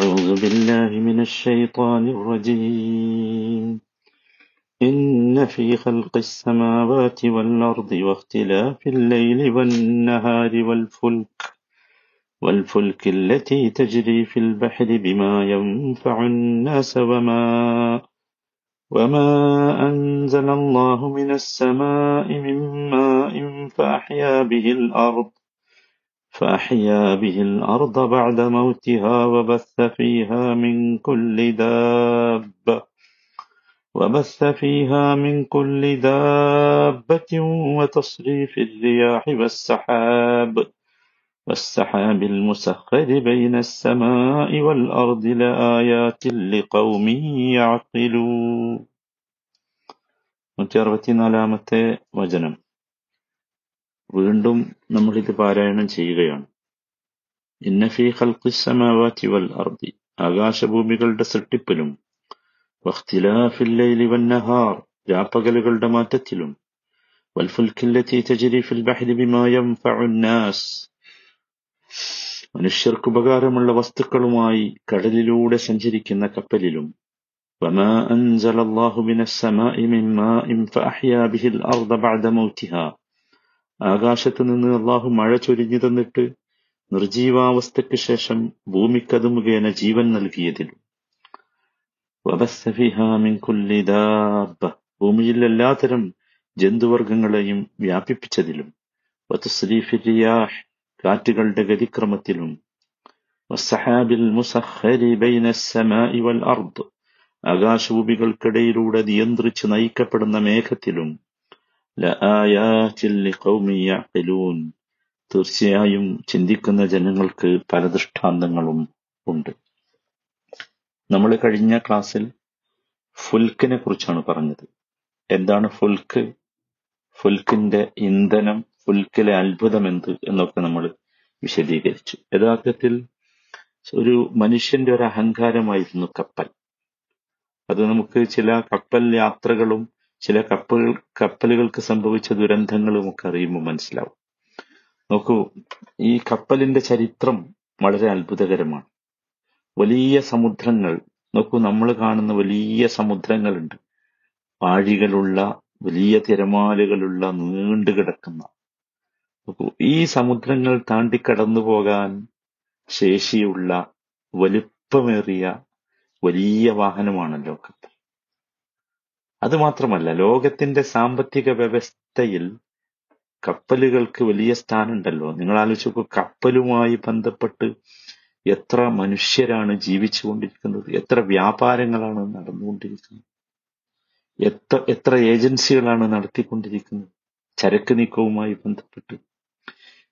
أعوذ بالله من الشيطان الرجيم. إن في خلق السماوات والأرض واختلاف الليل والنهار والفلك والفلك التي تجري في البحر بما ينفع الناس وما وما أنزل الله من السماء من ماء فأحيا به الأرض. فأحيا به الأرض بعد موتها وبث فيها من كل دابة. وبث فيها من كل دابة وتصريف الرياح والسحاب. والسحاب المسخر بين السماء والأرض لآيات لقوم يعقلون. 140 علامة وجنم. വീണ്ടും നമ്മൾ ഇത് പാരായണം ചെയ്യുകയാണ് ഇന്നഫി ഖൽഖിസ്സമാവാതി വൽ അർദി ആകാശഭൂമികളുടെ സൃഷ്ടിപ്പിലും വഖ്തിലാഫിൽ ലൈലി വന്നഹാർ രാപ്പകലുകളുടെ മാറ്റത്തിലും വൽഫുൽക്കില്ലത്തി തജ്രി ഫിൽ ബഹരി ബിമാ യൻഫഉ നാസ് മനുഷ്യർക്ക് ഉപകാരമുള്ള വസ്തുക്കളുമായി കടലിലൂടെ സഞ്ചരിക്കുന്ന കപ്പലിലും وما أنزل الله من السماء من ماء فأحيا به الأرض بعد موتها ആകാശത്ത് നിന്ന് അള്ളാഹു മഴ ചൊരിഞ്ഞു തന്നിട്ട് നിർജീവാവസ്ഥയ്ക്ക് ശേഷം ഭൂമിക്കത് മുഖേന ജീവൻ നൽകിയതിലും. ഭൂമിയിൽ എല്ലാത്തരം ജന്തുവർഗങ്ങളെയും വ്യാപിപ്പിച്ചതിലും കാറ്റുകളുടെ ഗതിക്രമത്തിലും ആകാശഭൂമികൾക്കിടയിലൂടെ നിയന്ത്രിച്ച് നയിക്കപ്പെടുന്ന മേഘത്തിലും തീർച്ചയായും ചിന്തിക്കുന്ന ജനങ്ങൾക്ക് പല ദൃഷ്ടാന്തങ്ങളും ഉണ്ട്. നമ്മൾ കഴിഞ്ഞ ക്ലാസ്സിൽ ഫുൽക്കിനെ കുറിച്ചാണ് പറഞ്ഞത്. എന്താണ് ഫുൽക്ക്? ഫുൽക്കിന്റെ ഇന്ധനം ഫുൽക്കിലെ അത്ഭുതം എന്ത് എന്നൊക്കെ നമ്മൾ വിശദീകരിച്ചു. യഥാർത്ഥത്തിൽ ഒരു മനുഷ്യന്റെ ഒരു അഹങ്കാരമായിരുന്നു കപ്പൽ. അത് നമുക്ക് ചില കപ്പൽ യാത്രകളും ചില കപ്പൽ കപ്പലുകൾക്ക് സംഭവിച്ച ദുരന്തങ്ങളും ഒക്കെ അറിയുമ്പോൾ മനസ്സിലാവും. നോക്കൂ ഈ കപ്പലിന്റെ ചരിത്രം വളരെ അത്ഭുതകരമാണ്. വലിയ സമുദ്രങ്ങൾ നോക്കൂ നമ്മൾ കാണുന്ന വലിയ സമുദ്രങ്ങളുണ്ട്. പാഴികളുള്ള വലിയ തിരമാലകളുള്ള നീണ്ടു കിടക്കുന്ന. ഈ സമുദ്രങ്ങൾ താണ്ടി കടന്നു പോകാൻ ശേഷിയുള്ള വലുപ്പമേറിയ വലിയ വാഹനമാണല്ലോ കപ്പൽ. അത് മാത്രമല്ല ലോകത്തിന്റെ സാമ്പത്തിക വ്യവസ്ഥയിൽ കപ്പലുകൾക്ക് വലിയ സ്ഥാനമുണ്ടല്ലോ. നിങ്ങൾ ആലോചിച്ച് കപ്പലുമായി ബന്ധപ്പെട്ട് എത്ര മനുഷ്യരാണ് ജീവിച്ചുകൊണ്ടിരിക്കുന്നത് എത്ര വ്യാപാരങ്ങളാണ് നടന്നുകൊണ്ടിരിക്കുന്നത് എത്ര എത്ര ഏജൻസികളാണ് നടത്തിക്കൊണ്ടിരിക്കുന്നത് ചരക്ക് നീക്കവുമായി ബന്ധപ്പെട്ട്.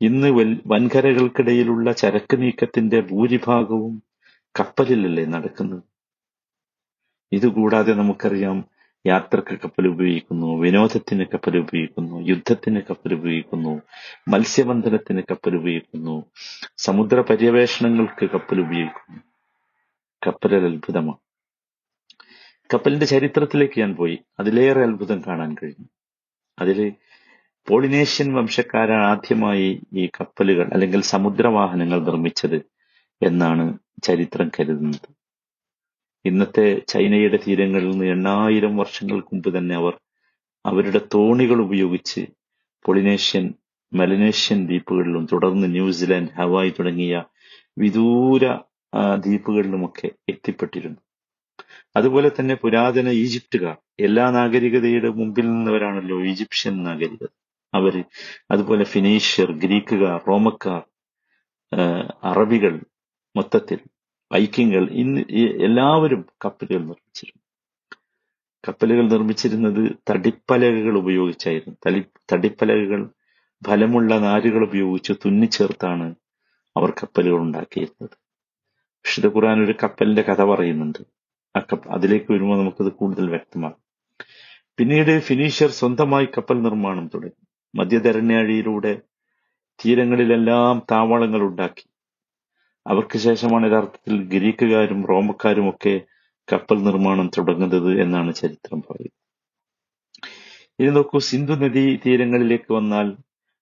ഇന്ന് വൻകരകൾക്കിടയിലുള്ള ചരക്ക് നീക്കത്തിന്റെ ഭൂരിഭാഗവും കപ്പലിലല്ലേ നടക്കുന്നത്. ഇതുകൂടാതെ നമുക്കറിയാം യാത്രയ്ക്ക് കപ്പൽ ഉപയോഗിക്കുന്നു വിനോദത്തിന് കപ്പൽ ഉപയോഗിക്കുന്നു യുദ്ധത്തിന് കപ്പൽ ഉപയോഗിക്കുന്നു മത്സ്യബന്ധനത്തിന് കപ്പൽ ഉപയോഗിക്കുന്നു സമുദ്ര പര്യവേഷണങ്ങൾക്ക് കപ്പൽ ഉപയോഗിക്കുന്നു. കപ്പലൽ അത്ഭുതമാണ്. കപ്പലിന്റെ ചരിത്രത്തിലേക്ക് ഞാൻ പോയി. അതിലേറെ അത്ഭുതം കാണാൻ കഴിഞ്ഞു. അതിൽ പോളിനേഷ്യൻ വംശക്കാരാണ് ആദ്യമായി ഈ കപ്പലുകൾ അല്ലെങ്കിൽ സമുദ്രവാഹനങ്ങൾ നിർമ്മിച്ചത് എന്നാണ് ചരിത്രം കരുതുന്നത്. ഇന്നത്തെ ചൈനയുടെ തീരങ്ങളിൽ നിന്ന് എണ്ണായിരം വർഷങ്ങൾക്ക് മുമ്പ് തന്നെ അവർ അവരുടെ തോണികൾ ഉപയോഗിച്ച് പൊളിനേഷ്യൻ മെലനേഷ്യൻ ദ്വീപുകളിലും തുടർന്ന് ന്യൂസിലാൻഡ് ഹവായ് തുടങ്ങിയ വിദൂര ദ്വീപുകളിലുമൊക്കെ എത്തിപ്പെട്ടിരുന്നു. അതുപോലെ തന്നെ പുരാതന ഈജിപ്തുകാർ എല്ലാ നാഗരികതയുടെ മുമ്പിൽ നിന്നവരാണല്ലോ ഈജിപ്ഷ്യൻ നാഗരികത. അവർ അതുപോലെ ഫിനീഷ്യർ ഗ്രീക്കുകാർ റോമക്കാർ അറബികൾ മൊത്തത്തിൽ വൈക്കിങ്ങൾ ഇന്ന് എല്ലാവരും കപ്പലുകൾ നിർമ്മിച്ചിരുന്നു. കപ്പലുകൾ നിർമ്മിച്ചിരുന്നത് തടിപ്പലകകൾ ഉപയോഗിച്ചായിരുന്നു. തടി തടിപ്പലകകൾ ഫലമുള്ള നാരുകൾ ഉപയോഗിച്ച് തുന്നിച്ചേർത്താണ് അവർ കപ്പലുകൾ ഉണ്ടാക്കിയിരുന്നത്. വിശുദ്ധ ഖുർആൻ ഒരു കപ്പലിന്റെ കഥ പറയുന്നുണ്ട്. ആ കപ്പ അതിലേക്ക് വരുമ്പോൾ നമുക്കത് കൂടുതൽ വ്യക്തമാകും. പിന്നീട് ഫിനീഷ്യർ സ്വന്തമായി കപ്പൽ നിർമ്മാണം തുടങ്ങി. മധ്യധരണ്യാഴിയിലൂടെ തീരങ്ങളിലെല്ലാം താവളങ്ങൾ ഉണ്ടാക്കി. അവർക്ക് ശേഷമാണ് യഥാർത്ഥത്തിൽ ഗ്രീക്കുകാരും റോമക്കാരും ഒക്കെ കപ്പൽ നിർമ്മാണം തുടങ്ങുന്നത് എന്നാണ് ചരിത്രം പറയുന്നത്. ഇനി നോക്കൂ സിന്ധു നദീ തീരങ്ങളിലേക്ക് വന്നാൽ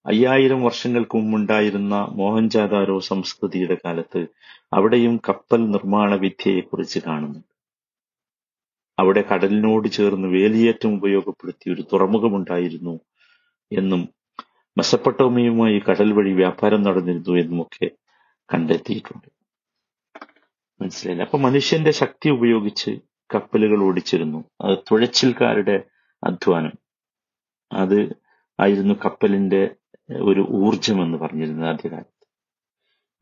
അയ്യായിരം വർഷങ്ങൾക്ക് മുമ്പുണ്ടായിരുന്ന മോഹൻജാദാരോ സംസ്കൃതിയുടെ കാലത്ത് അവിടെയും കപ്പൽ നിർമ്മാണ വിദ്യയെക്കുറിച്ച് കാണുന്നു. അവിടെ കടലിനോട് ചേർന്ന് വേലിയേറ്റം ഉപയോഗപ്പെടുത്തി ഒരു തുറമുഖമുണ്ടായിരുന്നു എന്നും മെസപ്പട്ടോമിയുമായി കടൽ വഴി വ്യാപാരം നടന്നിരുന്നു എന്നുമൊക്കെ കണ്ടെത്തിയിട്ടുണ്ട്. മനസ്സിലായില്ല? അപ്പൊ മനുഷ്യന്റെ ശക്തി ഉപയോഗിച്ച് കപ്പലുകൾ ഓടിച്ചിരുന്നു. അത് തുഴച്ചിൽക്കാരുടെ അധ്വാനം. അത് ആയിരുന്നു കപ്പലിന്റെ ഒരു ഊർജം എന്ന് പറഞ്ഞിരുന്നത് ആദ്യകാലത്ത്.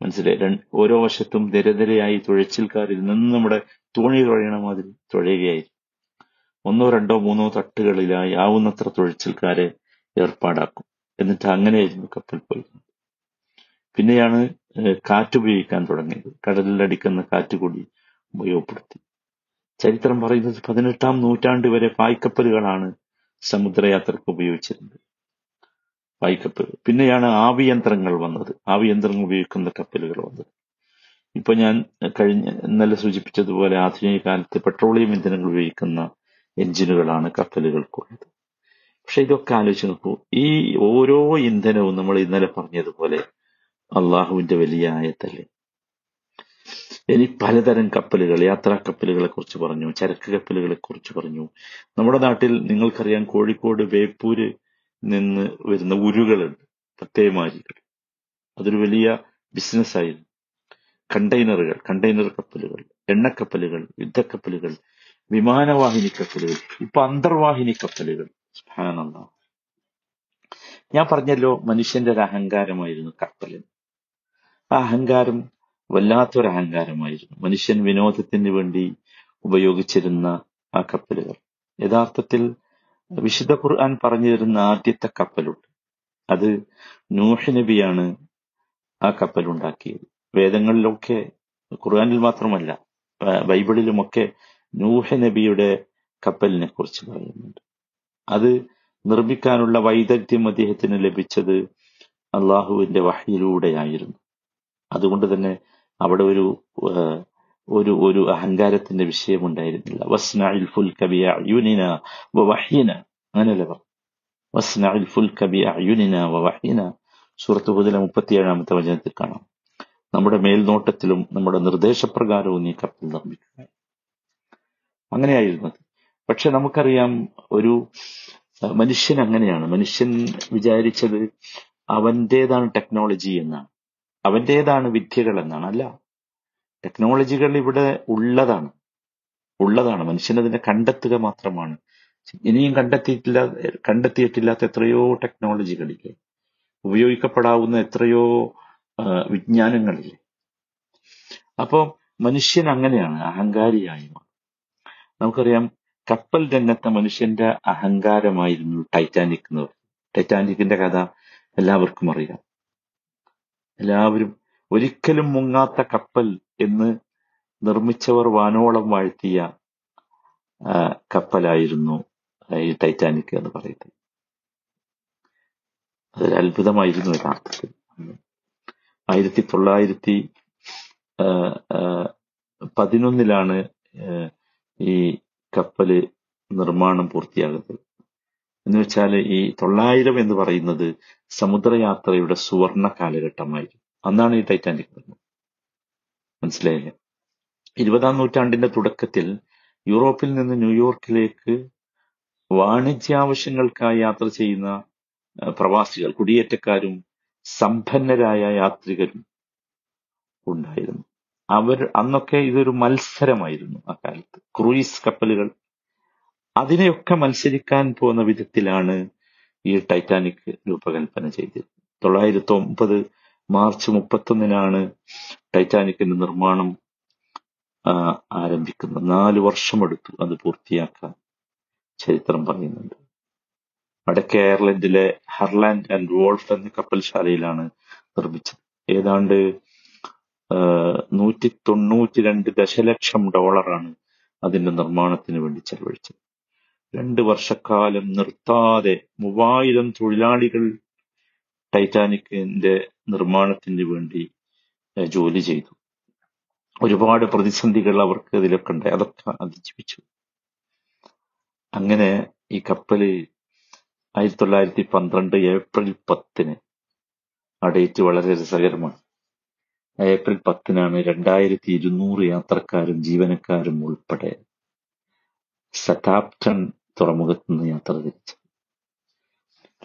മനസ്സിലായി? ഓരോ വശത്തും നിരനിരയായി തുഴച്ചിൽക്കാർ ഇരുന്ന് നമ്മുടെ തോണി തുഴയണ മാതിരി തുഴയുകയായിരുന്നു. ഒന്നോ രണ്ടോ മൂന്നോ തട്ടുകളിലായി ആവുന്നത്ര തുഴച്ചിൽക്കാരെ ഏർപ്പാടാക്കും. എന്നിട്ട് അങ്ങനെയായിരുന്നു കപ്പൽ പോയിരുന്നത്. പിന്നെയാണ് കാറ്റ് ഉപയോഗിക്കാൻ തുടങ്ങിയത് കടലിൽ അടിക്കുന്ന കാറ്റ് കൂടി ഉപയോഗപ്പെടുത്തി. ചരിത്രം പറയുന്നത് പതിനെട്ടാം നൂറ്റാണ്ട് വരെ പായ്ക്കപ്പലുകളാണ് സമുദ്രയാത്രക്ക് ഉപയോഗിച്ചിരുന്നത്. പായ്ക്കപ്പൽ പിന്നെയാണ് ആവിയന്ത്രങ്ങൾ വന്നത്. ആവിയന്ത്രങ്ങൾ ഉപയോഗിക്കുന്ന കപ്പലുകൾ വന്നത്. ഇപ്പൊ ഞാൻ കഴിഞ്ഞ ഇന്നലെ സൂചിപ്പിച്ചതുപോലെ ആധുനിക കാലത്ത് പെട്രോളിയം ഇന്ധനങ്ങൾ ഉപയോഗിക്കുന്ന എഞ്ചിനുകളാണ് കപ്പലുകൾക്കുള്ളത്. പക്ഷെ ഇതൊക്കെ ആലോചിച്ച് നോക്കൂ. ഈ ഓരോ ഇന്ധനവും നമ്മൾ ഇന്നലെ പറഞ്ഞതുപോലെ അള്ളാഹുവിന്റെ വലിയ ആയത്തല്ലേ? ഇനി പലതരം കപ്പലുകൾ യാത്രാ കപ്പലുകളെ കുറിച്ച് പറഞ്ഞു ചരക്ക് കപ്പലുകളെ കുറിച്ച് പറഞ്ഞു. നമ്മുടെ നാട്ടിൽ നിങ്ങൾക്കറിയാം കോഴിക്കോട് വേപ്പൂര് നിന്ന് വരുന്ന ഉരുകളുണ്ട് പ്രത്യേകമാരികൾ അതൊരു വലിയ ബിസിനസ്സായിരുന്നു കണ്ടെയ്നറുകൾ കണ്ടെയ്നർ കപ്പലുകൾ എണ്ണക്കപ്പലുകൾ യുദ്ധക്കപ്പലുകൾ വിമാനവാഹിനി കപ്പലുകൾ ഇപ്പൊ അന്തർവാഹിനി കപ്പലുകൾ. ഞാൻ പറഞ്ഞല്ലോ മനുഷ്യന്റെ ഒരു അഹങ്കാരമായിരുന്നു കപ്പൽ ആ അഹങ്കാരം വല്ലാത്തൊരു അഹങ്കാരമായിരുന്നു. മനുഷ്യൻ വിനോദത്തിന് വേണ്ടി ഉപയോഗിച്ചിരുന്ന ആ കപ്പലുകൾ. യഥാർത്ഥത്തിൽ വിശുദ്ധ ഖുർആൻ പറഞ്ഞു തരുന്ന ആദ്യത്തെ കപ്പലുണ്ട്. അത് നൂഹ് നബിയാണ് ആ കപ്പൽ ഉണ്ടാക്കിയത് വേദങ്ങളിലൊക്കെ ഖുർആനിൽ മാത്രമല്ല ബൈബിളിലുമൊക്കെ നൂഹ് നബിയുടെ കപ്പലിനെ കുറിച്ച് പറയുന്നുണ്ട്. അത് നിർമ്മിക്കാനുള്ള വൈദഗ്ധ്യം അദ്ദേഹത്തിന് ലഭിച്ചത് അള്ളാഹുവിന്റെ വഹയിലൂടെയായിരുന്നു. അതുകൊണ്ട് തന്നെ അവിടെ ഒരു ഒരു ഒരു അഹങ്കാരത്തിന്റെ വിഷയമുണ്ടായിരുന്നില്ല. വസ്നഇൽ ഫുൽക ബിഅയുനിന വവഹ്യിന അങ്ങനെയല്ലേ പറഞ്ഞു വസ്നഇൽ ഫുൽക ബിഅയുനിന വവഹ്യിന സൂറത്ത് ഹുദിലെ മുപ്പത്തിയേഴാമത്തെ വചനത്തിൽ കാണാം. നമ്മുടെ മേൽനോട്ടത്തിലും നമ്മുടെ നിർദ്ദേശപ്രകാരവും നീ കപ്പൽ നിർമ്മിക്കുക. അങ്ങനെയായിരുന്നത് പക്ഷെ നമുക്കറിയാം ഒരു മനുഷ്യൻ അങ്ങനെയാണ്. മനുഷ്യൻ വിചാരിച്ചത് അവന്റേതാണ് ടെക്നോളജി എന്നാണ്. അവന്റേതാണ് വിദ്യകൾ എന്നാണ് അല്ല ടെക്നോളജികൾ ഇവിടെ ഉള്ളതാണ്. ഉള്ളതാണ്. മനുഷ്യനതിനെ കണ്ടെത്തുക മാത്രമാണ്. ഇനിയും കണ്ടെത്തിയിട്ടില്ല കണ്ടെത്തിയിട്ടില്ലാത്ത എത്രയോ ടെക്നോളജികളില്ലേ ഉപയോഗിക്കപ്പെടാവുന്ന എത്രയോ വിജ്ഞാനങ്ങളില്ലേ അപ്പോൾ മനുഷ്യൻ അങ്ങനെയാണ് അഹങ്കാരിയായി. നമുക്കറിയാം കപ്പൽ രംഗത്തെ മനുഷ്യന്റെ അഹങ്കാരമായിരുന്നു ടൈറ്റാനിക് എന്ന് പറയുന്നത്. ടൈറ്റാനിക്കിന്റെ കഥ എല്ലാവർക്കും അറിയാം. എല്ലാവരും ഒരിക്കലും മുങ്ങാത്ത കപ്പൽ എന്ന് നിർമ്മിച്ചവർ വാനോളം വാഴ്ത്തിയ കപ്പലായിരുന്നു ഈ ടൈറ്റാനിക് എന്ന് പറയുന്നത്. അതൊരു അത്ഭുതമായിരുന്നു യഥാർത്ഥത്തിൽ ആയിരത്തി തൊള്ളായിരത്തി പതിനൊന്നിലാണ് ഈ കപ്പൽ നിർമ്മാണം പൂർത്തിയാകുന്നത്. എന്ന് വെച്ചാൽ ഈ തൊള്ളായിരം എന്ന് പറയുന്നത് സമുദ്രയാത്രയുടെ സുവർണ കാലഘട്ടമായിരുന്നു അന്നാണ് ഈ ടൈറ്റാനിക് നിർമ്മാണം മനസ്സിലായില്ലേ? ഇരുപതാം നൂറ്റാണ്ടിന്റെ തുടക്കത്തിൽ യൂറോപ്പിൽ നിന്ന് ന്യൂയോർക്കിലേക്ക് വാണിജ്യാവശ്യങ്ങൾക്കായി യാത്ര ചെയ്യുന്ന പ്രവാസികൾ കുടിയേറ്റക്കാരും സമ്പന്നരായ യാത്രികരും ഉണ്ടായിരുന്നു. അവർ അന്നൊക്കെ ഇതൊരു മത്സരമായിരുന്നു ആ കാലത്ത്. ക്രൂയിസ് കപ്പലുകൾ അതിനെയൊക്കെ മത്സരിക്കാൻ പോകുന്ന വിധത്തിലാണ് ഈ ടൈറ്റാനിക് രൂപകൽപ്പന ചെയ്തത്. തൊള്ളായിരത്തി ഒമ്പത് മാർച്ച് മുപ്പത്തൊന്നിനാണ് ടൈറ്റാനിക്കിന്റെ നിർമ്മാണം ആരംഭിക്കുന്നത്. നാല് വർഷമെടുത്തു അത് പൂർത്തിയാക്കാൻ ചരിത്രം പറയുന്നുണ്ട്. വടക്കേ അയർലൻഡിലെ ഹർലാൻഡ് ആൻഡ് വോൾഫ് എന്ന കപ്പൽശാലയിലാണ് നിർമ്മിച്ചത്. ഏതാണ്ട് നൂറ്റി തൊണ്ണൂറ്റി രണ്ട് ദശലക്ഷം ഡോളറാണ് അതിന്റെ നിർമ്മാണത്തിന് വേണ്ടി ചെലവഴിച്ചത്. രണ്ട് വർഷക്കാലം നിർത്താതെ മൂവായിരം തൊഴിലാളികൾ ടൈറ്റാനിക്കിന്റെ നിർമ്മാണത്തിന് വേണ്ടി ജോലി ചെയ്തു. ഒരുപാട് പ്രതിസന്ധികൾ അവർക്ക് ഇതിലൊക്കെ ഉണ്ടായി. അതൊക്കെ അതിജീവിച്ചു. അങ്ങനെ ഈ കപ്പൽ ആയിരത്തി തൊള്ളായിരത്തി പന്ത്രണ്ട് ഏപ്രിൽ പത്തിന് ആ ഡേറ്റ് വളരെ രസകരമാണ്. ഏപ്രിൽ പത്തിനാണ് രണ്ടായിരത്തി ഇരുന്നൂറ് യാത്രക്കാരും ജീവനക്കാരും ഉൾപ്പെടെ. സതാപ്റ്റൺ തുറമുഖത്ത് നിന്ന് യാത്ര തിരിച്ചു.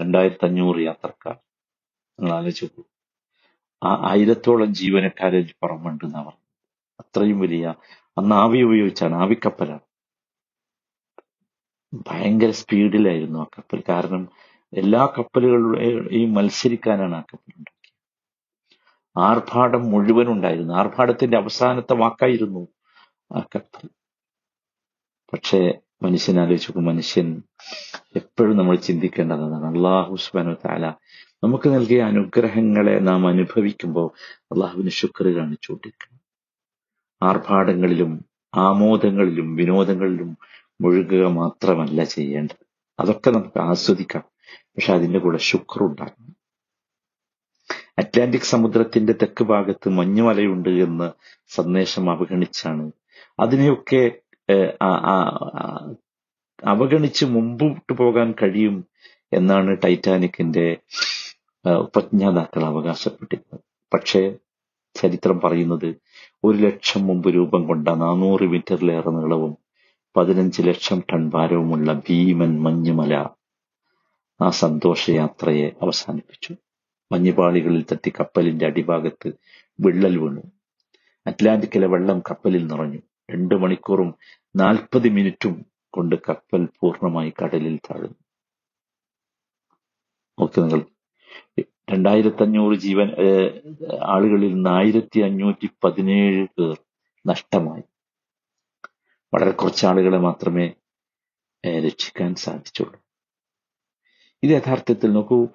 രണ്ടായിരത്തി അഞ്ഞൂറ് യാത്രക്കാർ. നിങ്ങൾ ആലോചിച്ചു ആ ആയിരത്തോളം ജീവനക്കാരെ പറമ്പുണ്ട് എന്നാ പറഞ്ഞത്. അത്രയും വലിയ അന്ന് ആവി ഉപയോഗിച്ചാണ് ആവിക്കപ്പലാണ്. ഭയങ്കര സ്പീഡിലായിരുന്നു ആ കപ്പൽ. കാരണം എല്ലാ കപ്പലുകളുടെയും മത്സരിക്കാനാണ് ആ കപ്പൽ ഉണ്ടാക്കിയത്. ആർഭാടം മുഴുവൻ ഉണ്ടായിരുന്നു. ആർഭാടത്തിന്റെ അവസാനത്തെ വാക്കായിരുന്നു ആ കപ്പൽ. പക്ഷേ മനുഷ്യൻ ആലോചിച്ചു മനുഷ്യൻ. എപ്പോഴും നമ്മൾ ചിന്തിക്കേണ്ടതാണ്. അള്ളാഹു സുബാനു താല നമുക്ക് നൽകിയ അനുഗ്രഹങ്ങളെ നാം അനുഭവിക്കുമ്പോൾ അള്ളാഹുവിന് ശുക്ർ കാണിച്ചു കൊണ്ടിരിക്കണം ആർഭാടങ്ങളിലും ആമോദങ്ങളിലും വിനോദങ്ങളിലും മുഴുകുക മാത്രമല്ല ചെയ്യേണ്ടത്. അതൊക്കെ നമുക്ക് ആസ്വദിക്കാം. പക്ഷെ അതിന്റെ കൂടെ ശുക്രുണ്ടാകണം അറ്റ്ലാന്റിക് സമുദ്രത്തിന്റെ തെക്ക് ഭാഗത്ത് മഞ്ഞുമലയുണ്ട് എന്ന് സന്ദേശം അവഗണിച്ചാണ്. അതിനെയൊക്കെ അവഗണിച്ച് മുമ്പോട്ട് പോകാൻ കഴിയും എന്നാണ് ടൈറ്റാനിക്കിന്റെ ഉപജ്ഞാതാക്കൾ അവകാശപ്പെട്ടിരുന്നത്. പക്ഷേ ചരിത്രം പറയുന്നത് ഒരു ലക്ഷം മുമ്പ് രൂപം കൊണ്ട നാനൂറ് മീറ്ററിലേറെ നീളവും പതിനഞ്ച് ലക്ഷം ടൺ ഭാരവുമുള്ള ഭീമൻ മഞ്ഞുമല ആ സന്തോഷയാത്രയെ അവസാനിപ്പിച്ചു. മഞ്ഞുപാളികളിൽ തട്ടി കപ്പലിന്റെ അടിഭാഗത്ത് വിള്ളൽ വീണു. അറ്റ്ലാന്റിക്കിലെ വെള്ളം കപ്പലിൽ നിറഞ്ഞു. രണ്ടു മണിക്കൂറും നാൽപ്പത് മിനിറ്റും കൊണ്ട് കപ്പൽ പൂർണമായി കടലിൽ താഴുന്നു. ഓക്കെ നിങ്ങൾ. രണ്ടായിരത്തി അഞ്ഞൂറ് ജീവൻ ആളുകളിൽ നിന്ന് ആയിരത്തി അഞ്ഞൂറ്റി പതിനേഴ് പേർ നഷ്ടമായി. വളരെ കുറച്ച് ആളുകളെ മാത്രമേ രക്ഷിക്കാൻ സാധിച്ചുള്ളൂ. ഇത് യഥാർത്ഥത്തിൽ നോക്കൂ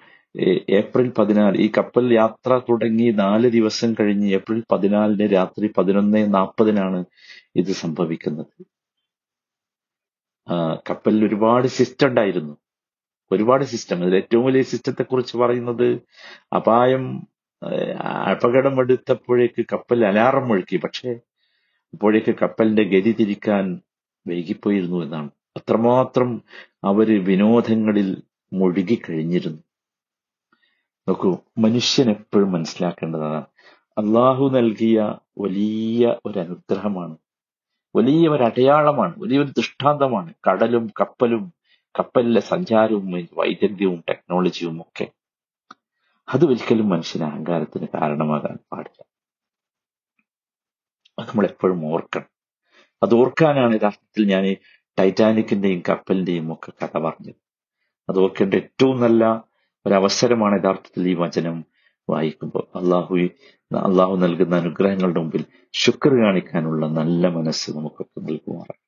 ഏപ്രിൽ പതിനാല് ഈ കപ്പൽ യാത്ര തുടങ്ങി നാല് ദിവസം കഴിഞ്ഞ് ഏപ്രിൽ പതിനാലിന് രാത്രി പതിനൊന്ന് നാൽപ്പതിനാണ് ഇത് സംഭവിക്കുന്നത്. കപ്പലിൽ ഒരുപാട് സിസ്റ്റം ഉണ്ടായിരുന്നു. ഒരുപാട് സിസ്റ്റം. അതിൽ ഏറ്റവും വലിയ സിസ്റ്റത്തെ കുറിച്ച് പറയുന്നത് അപായം അപകടം എടുത്തപ്പോഴേക്ക് കപ്പൽ അലാറം മുഴക്കി. പക്ഷേ അപ്പോഴേക്ക് കപ്പലിന്റെ ഗതി തിരിക്കാൻ വൈകിപ്പോയിരുന്നു എന്നാണ്. അത്രമാത്രം അവർ വിനോദങ്ങളിൽ മുഴുകിക്കഴിഞ്ഞിരുന്നു നോക്കൂ മനുഷ്യൻ എപ്പോഴും മനസ്സിലാക്കേണ്ടതാണ്. അള്ളാഹു നൽകിയ വലിയ ഒരു അനുഗ്രഹമാണ് വലിയ ഒരു അടയാളമാണ് വലിയൊരു ദൃഷ്ടാന്തമാണ്. കടലും കപ്പലും കപ്പലിലെ സഞ്ചാരവും വൈദഗ്ധ്യവും ടെക്നോളജിയും ഒക്കെ. അത് ഒരിക്കലും മനുഷ്യന് അഹങ്കാരത്തിന് കാരണമാകാൻ പാടില്ല. അത് നമ്മൾ എപ്പോഴും ഓർക്കണം. അത് ഓർക്കാനാണ് യഥാർത്ഥത്തിൽ ഞാൻ ടൈറ്റാനിക്കിന്റെയും കപ്പലിന്റെയും ഒക്കെ കഥ പറഞ്ഞത്. അത് ഓർക്കേണ്ട ഏറ്റവും നല്ല ഒരവസരമാണ് യഥാർത്ഥത്തിൽ ഈ വചനം വായിക്കുമ്പോൾ. അള്ളാഹു അള്ളാഹു നൽകുന്ന അനുഗ്രഹങ്ങളുടെ മുമ്പിൽ ശുക്ർ കാണിക്കാനുള്ള നല്ല മനസ്സ് നമുക്കൊക്കെ നൽകുമാറാണ്